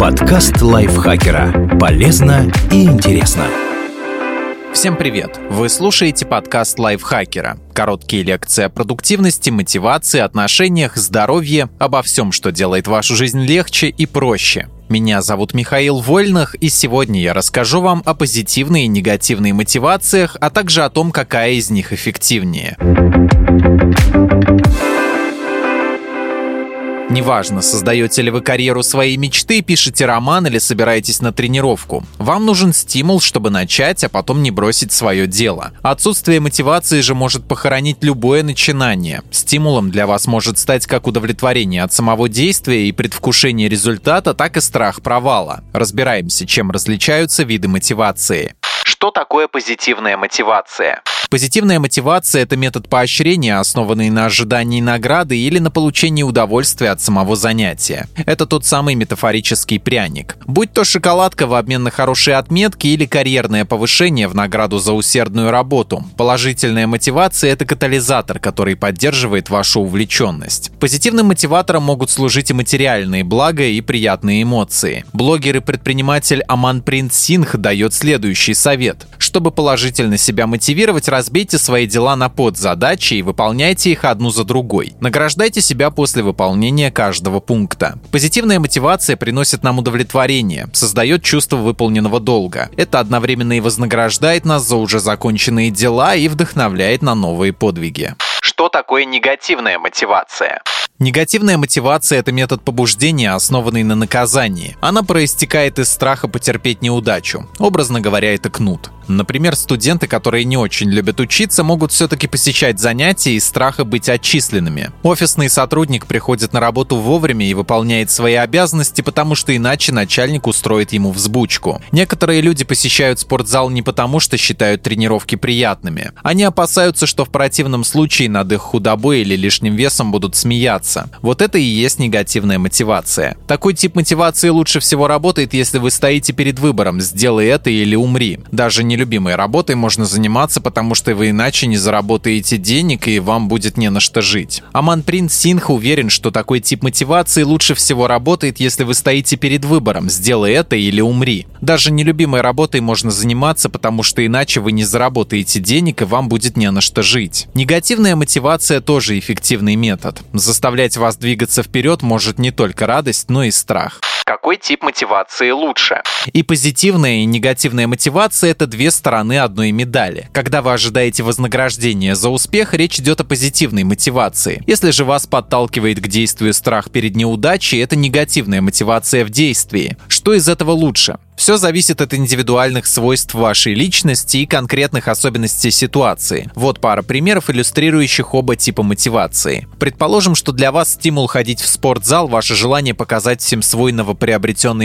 Подкаст лайфхакера. Полезно и интересно. Всем привет! Вы слушаете подкаст лайфхакера. Короткие лекции о продуктивности, мотивации, отношениях, здоровье, обо всем, что делает вашу жизнь легче и проще. Меня зовут Михаил Вольных, и сегодня я расскажу вам о позитивной и негативной мотивациях, а также о том, какая из них эффективнее. Неважно, создаете ли вы карьеру своей мечты, пишете роман или собираетесь на тренировку. Вам нужен стимул, чтобы начать, а потом не бросить свое дело. Отсутствие мотивации же может похоронить любое начинание. Стимулом для вас может стать как удовлетворение от самого действия и предвкушение результата, так и страх провала. Разбираемся, чем различаются виды мотивации. Что такое позитивная мотивация? Позитивная мотивация – это метод поощрения, основанный на ожидании награды или на получении удовольствия от самого занятия. Это тот самый метафорический пряник. Будь то шоколадка в обмен на хорошие отметки или карьерное повышение в награду за усердную работу. Положительная мотивация – это катализатор, который поддерживает вашу увлеченность. Позитивным мотиватором могут служить и материальные блага, и приятные эмоции. Блогер и предприниматель Аман Принц Синх дает следующий совет. Чтобы положительно себя мотивировать, разбейте свои дела на подзадачи и выполняйте их одну за другой. Награждайте себя после выполнения каждого пункта. Позитивная мотивация приносит нам удовлетворение, создает чувство выполненного долга. Это одновременно и вознаграждает нас за уже законченные дела и вдохновляет на новые подвиги. Что такое негативная мотивация? Негативная мотивация – это метод побуждения, основанный на наказании. Она проистекает из страха потерпеть неудачу. Образно говоря, это кнут. Например, студенты, которые не очень любят учиться, могут все-таки посещать занятия из страха быть отчисленными. Офисный сотрудник приходит на работу вовремя и выполняет свои обязанности, потому что иначе начальник устроит ему взбучку. Некоторые люди посещают спортзал не потому, что считают тренировки приятными. Они опасаются, что в противном случае над их худобой или лишним весом будут смеяться. Вот это и есть негативная мотивация. Такой тип мотивации лучше всего работает, если вы стоите перед выбором «сделай это или умри». Даже не нелюбимой работой можно заниматься, потому что вы иначе не заработаете денег и вам будет не на что жить. Аман Принц Синх уверен, что такой тип мотивации лучше всего работает, если вы стоите перед выбором «сделай это или умри». Даже нелюбимой работой можно заниматься, потому что иначе вы не заработаете денег и вам будет не на что жить. Негативная мотивация тоже эффективный метод. Заставлять вас двигаться вперед может не только радость, но и страх. Какой тип мотивации лучше? И позитивная, и негативная мотивация – это две стороны одной медали. Когда вы ожидаете вознаграждения за успех, речь идет о позитивной мотивации. Если же вас подталкивает к действию страх перед неудачей, это негативная мотивация в действии. Что из этого лучше? Все зависит от индивидуальных свойств вашей личности и конкретных особенностей ситуации. Вот пара примеров, иллюстрирующих оба типа мотивации. Предположим, что для вас стимул ходить в спортзал – ваше желание показать всем свой новоприобретенный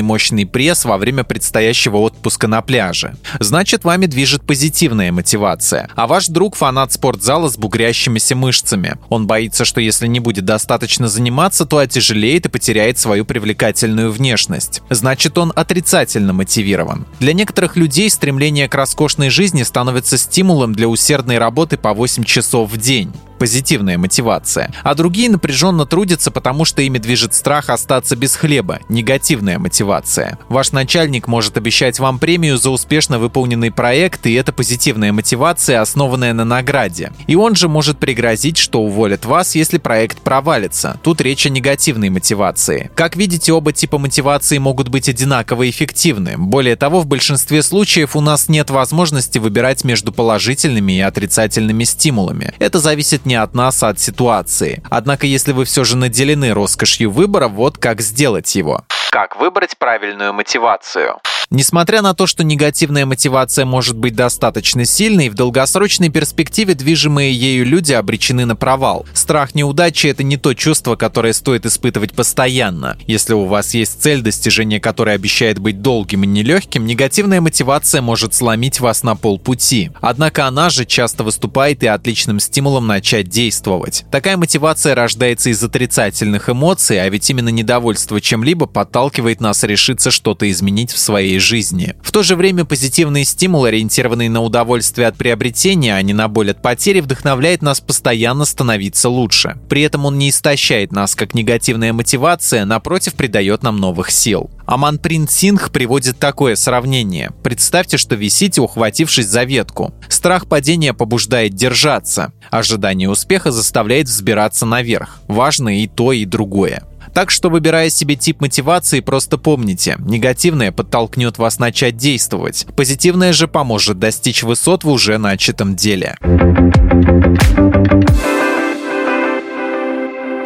мощный пресс во время предстоящего отпуска на пляже. Значит, вами движет позитивная мотивация. А ваш друг – фанат спортзала с бугрящимися мышцами. Он боится, что если не будет достаточно заниматься, то отяжелеет и потеряет свою привлекательную внешность. Значит, он отрицательно мотивирован. Для некоторых людей стремление к роскошной жизни становится стимулом для усердной работы по 8 часов в день позитивная мотивация, а другие напряженно трудятся, потому что ими движет страх остаться без хлеба, негативная мотивация. Ваш начальник может обещать вам премию за успешно выполненный проект, и это позитивная мотивация, основанная на награде. И он же может пригрозить, что уволят вас, если проект провалится. Тут речь о негативной мотивации. Как видите, оба типа мотивации могут быть одинаково эффективны. Более того, в большинстве случаев у нас нет возможности выбирать между положительными и отрицательными стимулами. Это зависит не от нас, а от ситуации. Однако, если вы все же наделены роскошью выбора, вот как сделать его. Как выбрать правильную мотивацию? Несмотря на то, что негативная мотивация может быть достаточно сильной, в долгосрочной перспективе движимые ею люди обречены на провал. Страх неудачи – это не то чувство, которое стоит испытывать постоянно. Если у вас есть цель, достижение которой обещает быть долгим и нелегким, негативная мотивация может сломить вас на полпути. Однако она же часто выступает и отличным стимулом начать действовать. Такая мотивация рождается из отрицательных эмоций, а ведь именно недовольство чем-либо подталкивает нас решиться что-то изменить в своей жизни. В то же время позитивный стимул, ориентированный на удовольствие от приобретения, а не на боль от потери, вдохновляет нас постоянно становиться лучше. При этом он не истощает нас, как негативная мотивация, напротив, придает нам новых сил. Аман Принт Сингх приводит такое сравнение. Представьте, что висите, ухватившись за ветку. Страх падения побуждает держаться. Ожидание успеха заставляет взбираться наверх. Важно и то, и другое. Так что, выбирая себе тип мотивации, просто помните, негативное подтолкнет вас начать действовать, позитивное же поможет достичь высот в уже начатом деле.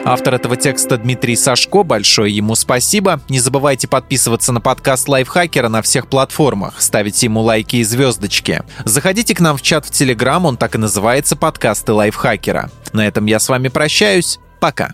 Автор этого текста Дмитрий Сашко, большое ему спасибо. Не забывайте подписываться на подкаст Лайфхакера на всех платформах, ставить ему лайки и звездочки. Заходите к нам в чат в Телеграм, он так и называется «Подкасты Лайфхакера». На этом я с вами прощаюсь. Пока.